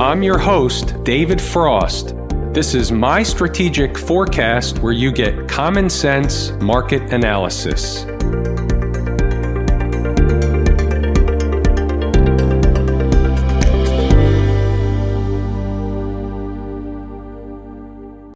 I'm your host, David Frost. This is my strategic forecast where you get common sense market analysis.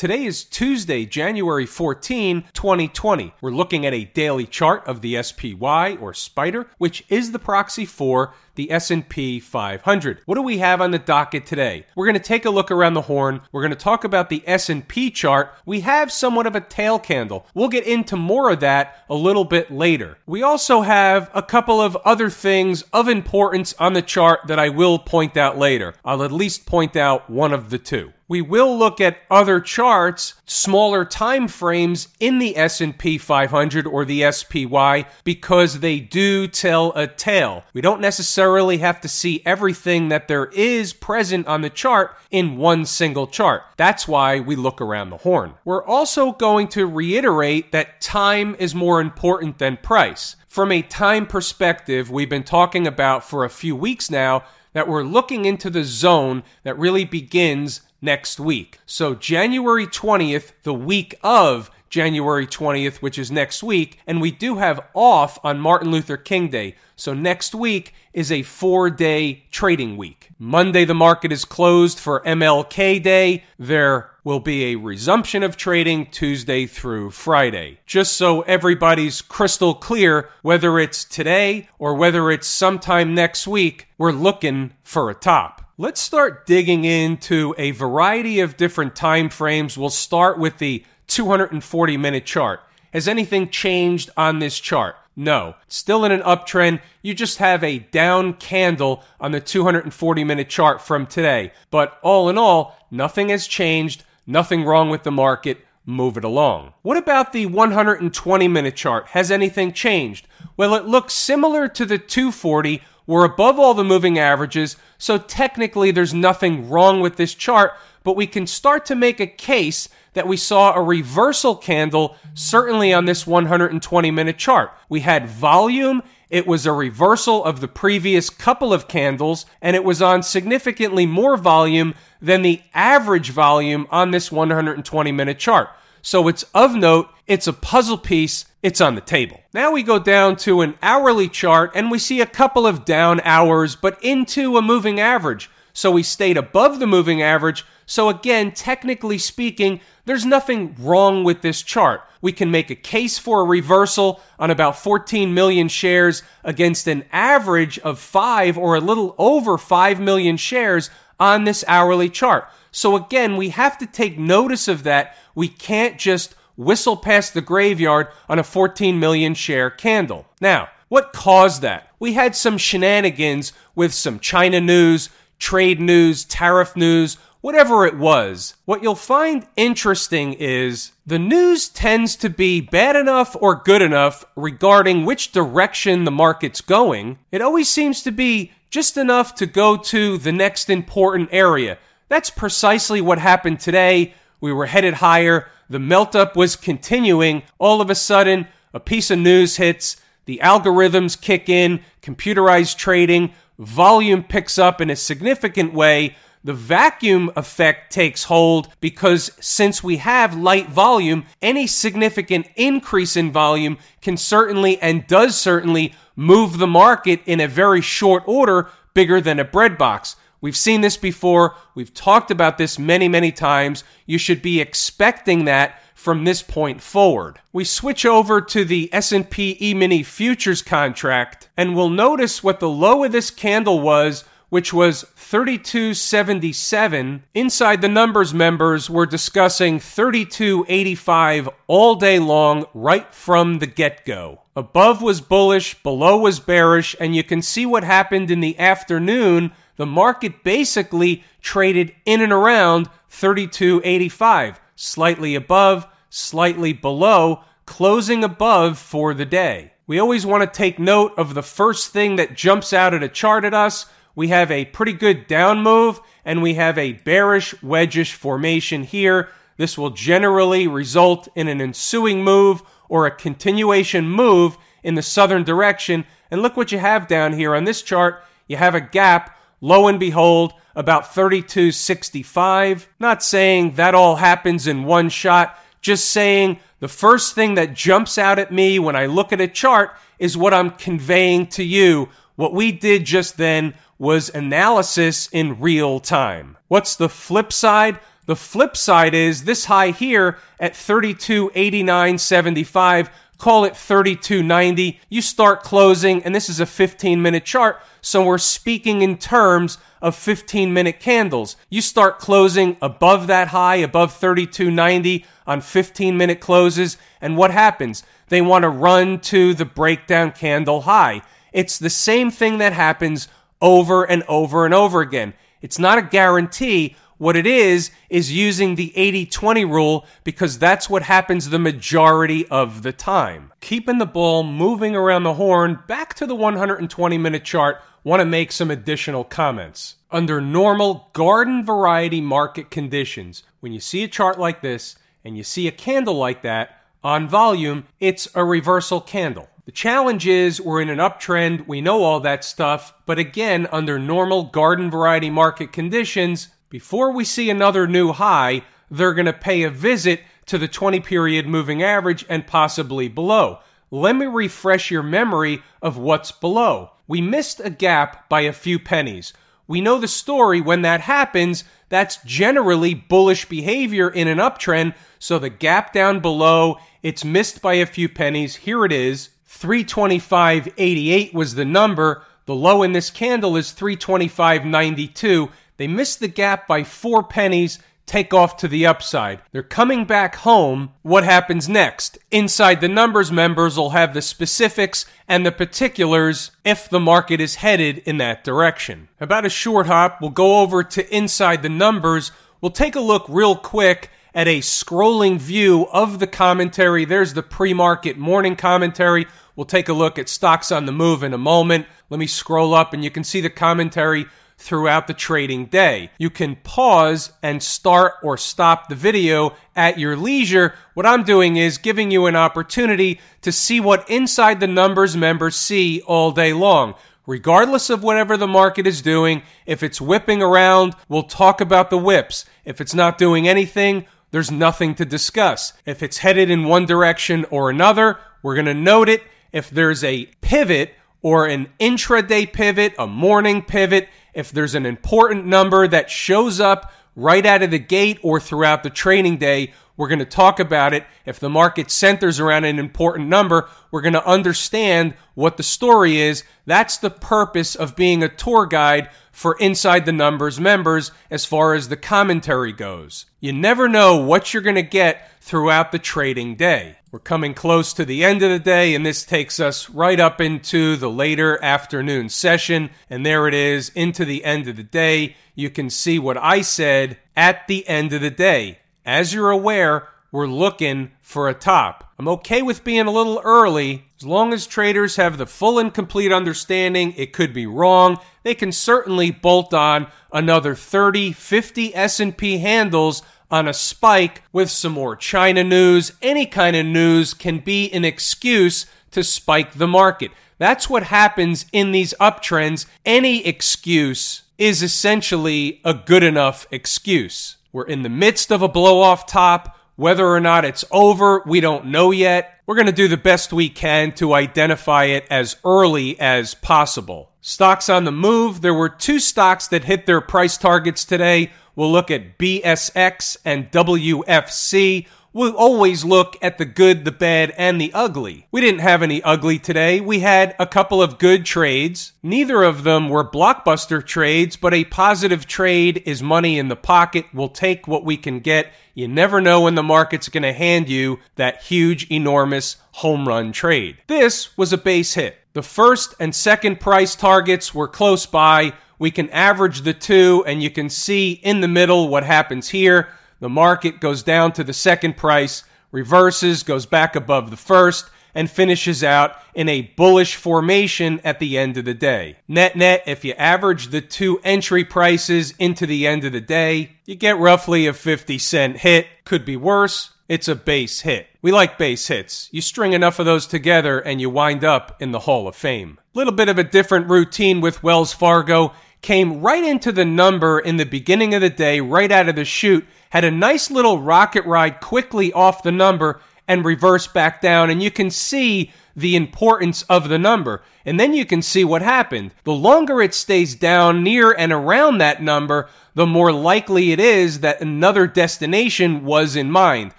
Today is Tuesday, January 14, 2020. We're looking at a daily chart of the SPY or Spider, which is the proxy for the S&P 500. What do we have on the docket today? We're going to take a look around the horn. We're going to talk about the S&P chart. We have somewhat of a tail candle. We'll get into more of that a little bit later. We also have a couple of other things of importance on the chart that I will point out later. I'll at least point out one of the two. We will look at other charts, smaller time frames in the S&P 500 or the SPY because they do tell a tale. We don't necessarily have to see everything that there is present on the chart in one single chart. That's why we look around the horn. We're also going to reiterate that time is more important than price. From a time perspective, we've been talking about for a few weeks now that we're looking into the zone that really begins next week. So, January 20th, the week of January 20th, which is next week, and we do have off on Martin Luther King Day. So, next week is a four day trading week. Monday, the market is closed for MLK Day. There will be a resumption of trading Tuesday through Friday. Just so everybody's crystal clear, whether it's today or whether it's sometime next week, we're looking for a top. Let's start digging into a variety of different time frames. We'll start with the 240 minute chart. Has anything changed on this chart? No. Still in an uptrend. You just have a down candle on the 240 minute chart from today. But all in all, nothing has changed. Nothing wrong with the market. Move it along. What about the 120 minute chart? Has anything changed? Well, it looks similar to the 240 we're above all the moving averages, so technically there's nothing wrong with this chart, but we can start to make a case that we saw a reversal candle, certainly on this 120 minute chart. We had volume, it was a reversal of the previous couple of candles, and it was on significantly more volume than the average volume on this 120 minute chart. So it's of note, it's a puzzle piece, it's on the table. Now we go down to an hourly chart and we see a couple of down hours, but into a moving average. So we stayed above the moving average. So again, technically speaking, there's nothing wrong with this chart. We can make a case for a reversal on about 14 million shares against an average of 5 or a little over 5 million shares on this hourly chart. So again, we have to take notice of that. We can't just whistle past the graveyard on a 14 million share candle. Now, what caused that? We had some shenanigans with some China news, trade news, tariff news, whatever it was. What you'll find interesting is the news tends to be bad enough or good enough regarding which direction the market's going. It always seems to be just enough to go to the next important area. That's precisely what happened today. We were headed higher. The melt up was continuing. All of a sudden, a piece of news hits. The algorithms kick in, computerized trading, volume picks up in a significant way. The vacuum effect takes hold because since we have light volume, any significant increase in volume can certainly and does certainly move the market in a very short order bigger than a bread box. We've seen this before. We've talked about this many, many times. You should be expecting that from this point forward. We switch over to the S&P E-mini futures contract and we'll notice what the low of this candle was which was 3277. Inside the numbers members were discussing 3285 all day long right from the get-go. Above was bullish, below was bearish, and you can see what happened in the afternoon the market basically traded in and around 32.85, slightly above, slightly below, closing above for the day. We always want to take note of the first thing that jumps out at a chart at us. We have a pretty good down move and we have a bearish wedgish formation here. This will generally result in an ensuing move or a continuation move in the southern direction. And look what you have down here on this chart. You have a gap lo and behold, about 32.65. Not saying that all happens in one shot, just saying the first thing that jumps out at me when I look at a chart is what I'm conveying to you. What we did just then was analysis in real time. What's the flip side? The flip side is this high here at 32.89.75 call it 3290. You start closing, and this is a 15 minute chart, so we're speaking in terms of 15 minute candles. You start closing above that high, above 3290 on 15 minute closes, and what happens? They want to run to the breakdown candle high. It's the same thing that happens over and over and over again. It's not a guarantee, what it is, is using the 80 20 rule because that's what happens the majority of the time. Keeping the ball moving around the horn back to the 120 minute chart, want to make some additional comments. Under normal garden variety market conditions, when you see a chart like this and you see a candle like that, on volume, it's a reversal candle. The challenge is we're in an uptrend, we know all that stuff, but again, under normal garden variety market conditions, before we see another new high, they're going to pay a visit to the 20 period moving average and possibly below. Let me refresh your memory of what's below. We missed a gap by a few pennies. We know the story when that happens. That's generally bullish behavior in an uptrend. So the gap down below, it's missed by a few pennies. Here it is. 325.88 was the number. The low in this candle is 325.92. They miss the gap by four pennies, take off to the upside. They're coming back home. What happens next? Inside the numbers members will have the specifics and the particulars if the market is headed in that direction. About a short hop, we'll go over to inside the numbers. We'll take a look real quick at a scrolling view of the commentary. There's the pre market morning commentary. We'll take a look at stocks on the move in a moment. Let me scroll up and you can see the commentary throughout the trading day. You can pause and start or stop the video at your leisure. What I'm doing is giving you an opportunity to see what Inside the Numbers members see all day long. Regardless of whatever the market is doing, if it's whipping around, we'll talk about the whips. If it's not doing anything, there's nothing to discuss. If it's headed in one direction or another, we're going to note it. If there's a pivot or an intraday pivot, a morning pivot, if there's an important number that shows up right out of the gate or throughout the trading day, we're going to talk about it. If the market centers around an important number, we're going to understand what the story is. That's the purpose of being a tour guide for Inside the Numbers members as far as the commentary goes. You never know what you're going to get throughout the trading day. We're coming close to the end of the day, and this takes us right up into the later afternoon session. And there it is, into the end of the day. You can see what I said at the end of the day. As you're aware, we're looking for a top. I'm okay with being a little early. As long as traders have the full and complete understanding, it could be wrong. They can certainly bolt on another 30, 50 S&P handles on a spike with some more China news. Any kind of news can be an excuse to spike the market. That's what happens in these uptrends. Any excuse is essentially a good enough excuse. We're in the midst of a blow off top. Whether or not it's over, we don't know yet. We're going to do the best we can to identify it as early as possible. Stocks on the move. There were two stocks that hit their price targets today. We'll look at BSX and WFC. We'll always look at the good, the bad, and the ugly. We didn't have any ugly today. We had a couple of good trades. Neither of them were blockbuster trades, but a positive trade is money in the pocket. We'll take what we can get. You never know when the market's going to hand you that huge, enormous home run trade. This was a base hit. The first and second price targets were close by. We can average the two, and you can see in the middle what happens here. The market goes down to the second price, reverses, goes back above the first, and finishes out in a bullish formation at the end of the day. Net net, if you average the two entry prices into the end of the day, you get roughly a 50 cent hit. Could be worse. It's a base hit. We like base hits. You string enough of those together and you wind up in the Hall of Fame. Little bit of a different routine with Wells Fargo came right into the number in the beginning of the day, right out of the chute, had a nice little rocket ride quickly off the number and reverse back down. And you can see the importance of the number. And then you can see what happened. The longer it stays down near and around that number, the more likely it is that another destination was in mind.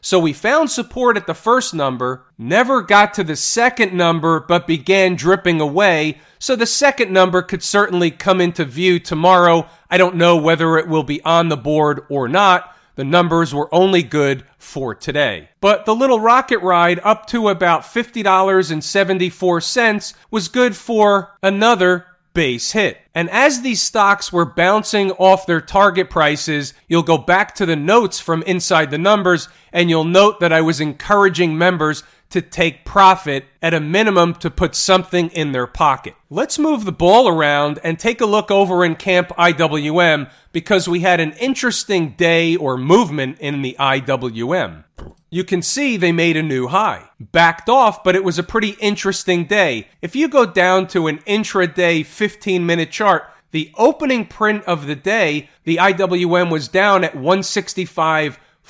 So we found support at the first number, never got to the second number, but began dripping away. So the second number could certainly come into view tomorrow. I don't know whether it will be on the board or not. The numbers were only good for today. But the little rocket ride up to about $50.74 was good for another base hit. And as these stocks were bouncing off their target prices, you'll go back to the notes from inside the numbers and you'll note that I was encouraging members to take profit at a minimum to put something in their pocket. Let's move the ball around and take a look over in Camp IWM because we had an interesting day or movement in the IWM. You can see they made a new high. Backed off, but it was a pretty interesting day. If you go down to an intraday 15 minute chart, the opening print of the day, the IWM was down at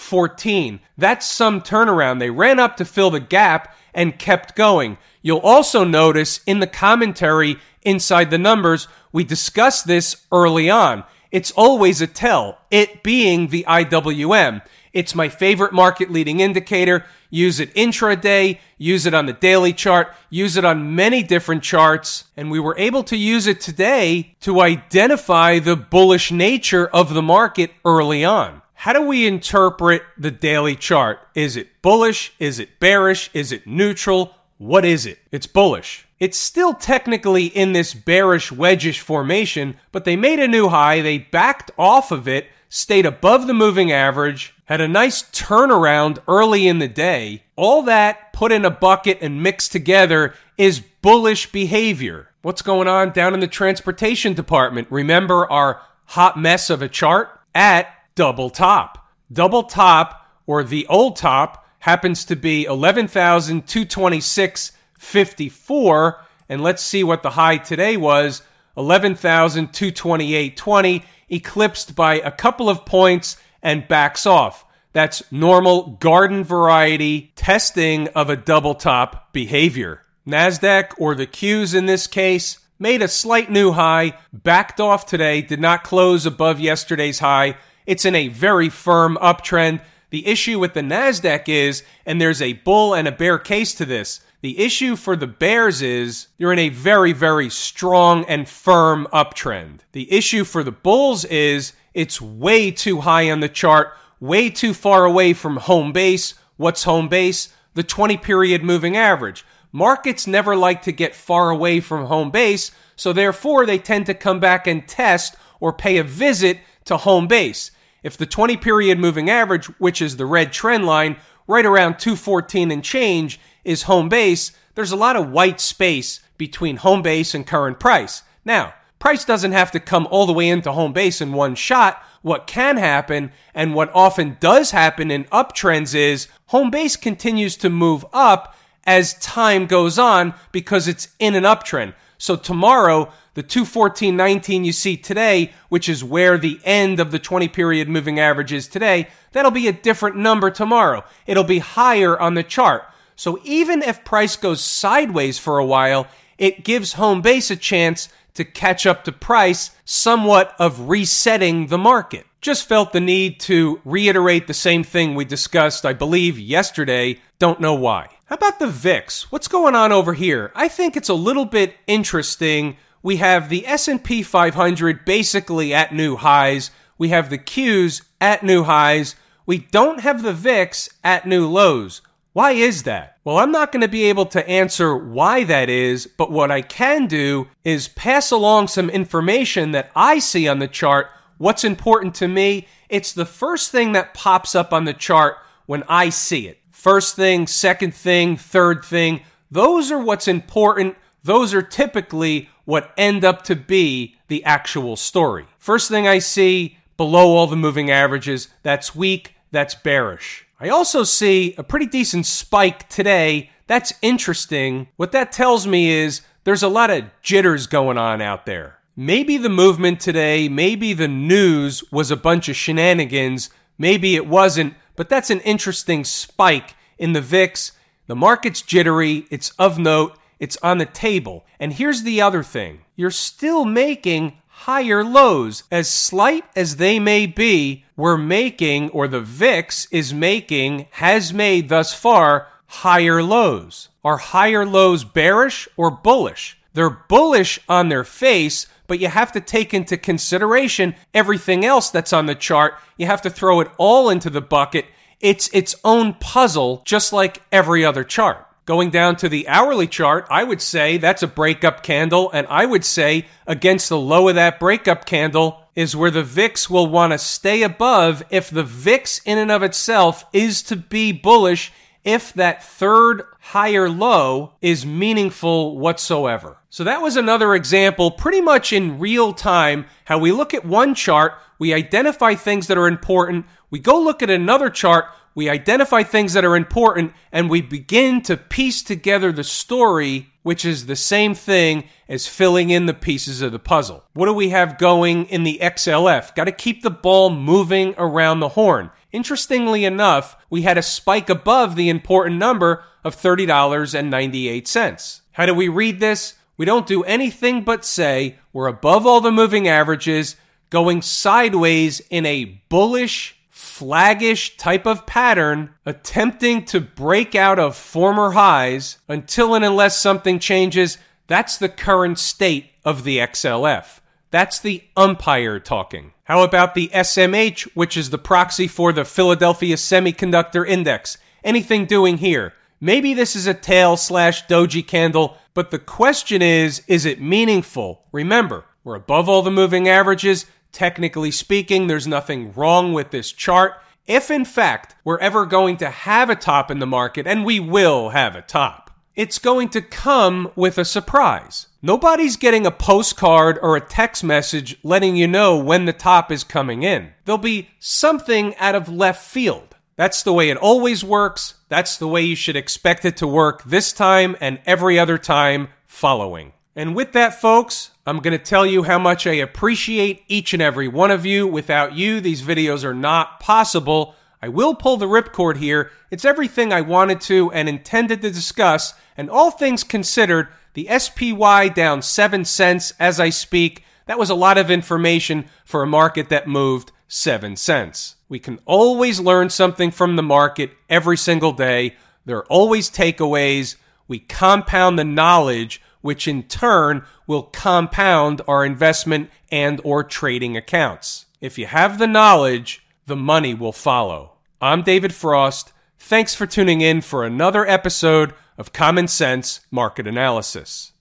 165.14. That's some turnaround. They ran up to fill the gap and kept going. You'll also notice in the commentary inside the numbers, we discussed this early on. It's always a tell, it being the IWM. It's my favorite market leading indicator. Use it intraday, use it on the daily chart, use it on many different charts. And we were able to use it today to identify the bullish nature of the market early on. How do we interpret the daily chart? Is it bullish? Is it bearish? Is it neutral? What is it? It's bullish. It's still technically in this bearish wedgish formation, but they made a new high, they backed off of it, stayed above the moving average, had a nice turnaround early in the day. All that put in a bucket and mixed together is bullish behavior. What's going on down in the transportation department? Remember our hot mess of a chart at double top. Double top or the old top happens to be 11,226.54. And let's see what the high today was 11,228.20, eclipsed by a couple of points and backs off. That's normal garden variety testing of a double top behavior. NASDAQ, or the Qs in this case, made a slight new high, backed off today, did not close above yesterday's high. It's in a very firm uptrend. The issue with the NASDAQ is, and there's a bull and a bear case to this, the issue for the bears is you're in a very, very strong and firm uptrend. The issue for the bulls is it's way too high on the chart, way too far away from home base. What's home base? The 20 period moving average. Markets never like to get far away from home base, so therefore they tend to come back and test or pay a visit to home base. If the 20 period moving average, which is the red trend line, right around 214 and change, is home base, there's a lot of white space between home base and current price. Now, price doesn't have to come all the way into home base in one shot. What can happen, and what often does happen in uptrends, is home base continues to move up as time goes on because it's in an uptrend. So tomorrow, the 214.19 you see today, which is where the end of the 20 period moving average is today, that'll be a different number tomorrow. It'll be higher on the chart. So even if price goes sideways for a while, it gives home base a chance to catch up to price, somewhat of resetting the market. Just felt the need to reiterate the same thing we discussed, I believe, yesterday. Don't know why. How about the VIX? What's going on over here? I think it's a little bit interesting we have the S&P 500 basically at new highs. We have the Qs at new highs. We don't have the VIX at new lows. Why is that? Well, I'm not going to be able to answer why that is, but what I can do is pass along some information that I see on the chart. What's important to me? It's the first thing that pops up on the chart when I see it. First thing, second thing, third thing. Those are what's important. Those are typically what end up to be the actual story. First thing I see below all the moving averages, that's weak, that's bearish. I also see a pretty decent spike today. That's interesting. What that tells me is there's a lot of jitters going on out there. Maybe the movement today, maybe the news was a bunch of shenanigans, maybe it wasn't, but that's an interesting spike in the VIX. The market's jittery, it's of note, it's on the table. And here's the other thing you're still making higher lows. As slight as they may be, we're making, or the VIX is making, has made thus far, higher lows. Are higher lows bearish or bullish? They're bullish on their face, but you have to take into consideration everything else that's on the chart. You have to throw it all into the bucket. It's its own puzzle, just like every other chart. Going down to the hourly chart, I would say that's a breakup candle, and I would say against the low of that breakup candle is where the VIX will want to stay above if the VIX in and of itself is to be bullish if that third higher low is meaningful whatsoever. So that was another example, pretty much in real time, how we look at one chart, we identify things that are important, we go look at another chart, we identify things that are important, and we begin to piece together the story, which is the same thing as filling in the pieces of the puzzle. What do we have going in the XLF? Got to keep the ball moving around the horn. Interestingly enough, we had a spike above the important number of $30.98. How do we read this? We don't do anything but say we're above all the moving averages, going sideways in a bullish, flaggish type of pattern, attempting to break out of former highs until and unless something changes. That's the current state of the XLF. That's the umpire talking. How about the SMH, which is the proxy for the Philadelphia Semiconductor Index? Anything doing here? Maybe this is a tail slash doji candle, but the question is, is it meaningful? Remember, we're above all the moving averages. Technically speaking, there's nothing wrong with this chart. If in fact we're ever going to have a top in the market, and we will have a top, it's going to come with a surprise. Nobody's getting a postcard or a text message letting you know when the top is coming in. There'll be something out of left field. That's the way it always works. That's the way you should expect it to work this time and every other time following. And with that, folks, I'm going to tell you how much I appreciate each and every one of you. Without you, these videos are not possible. I will pull the ripcord here. It's everything I wanted to and intended to discuss, and all things considered, the SPY down 7 cents as I speak. That was a lot of information for a market that moved 7 cents. We can always learn something from the market every single day. There are always takeaways. We compound the knowledge which in turn will compound our investment and or trading accounts. If you have the knowledge, the money will follow. I'm David Frost. Thanks for tuning in for another episode of Common Sense Market Analysis.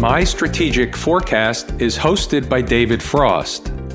My Strategic Forecast is hosted by David Frost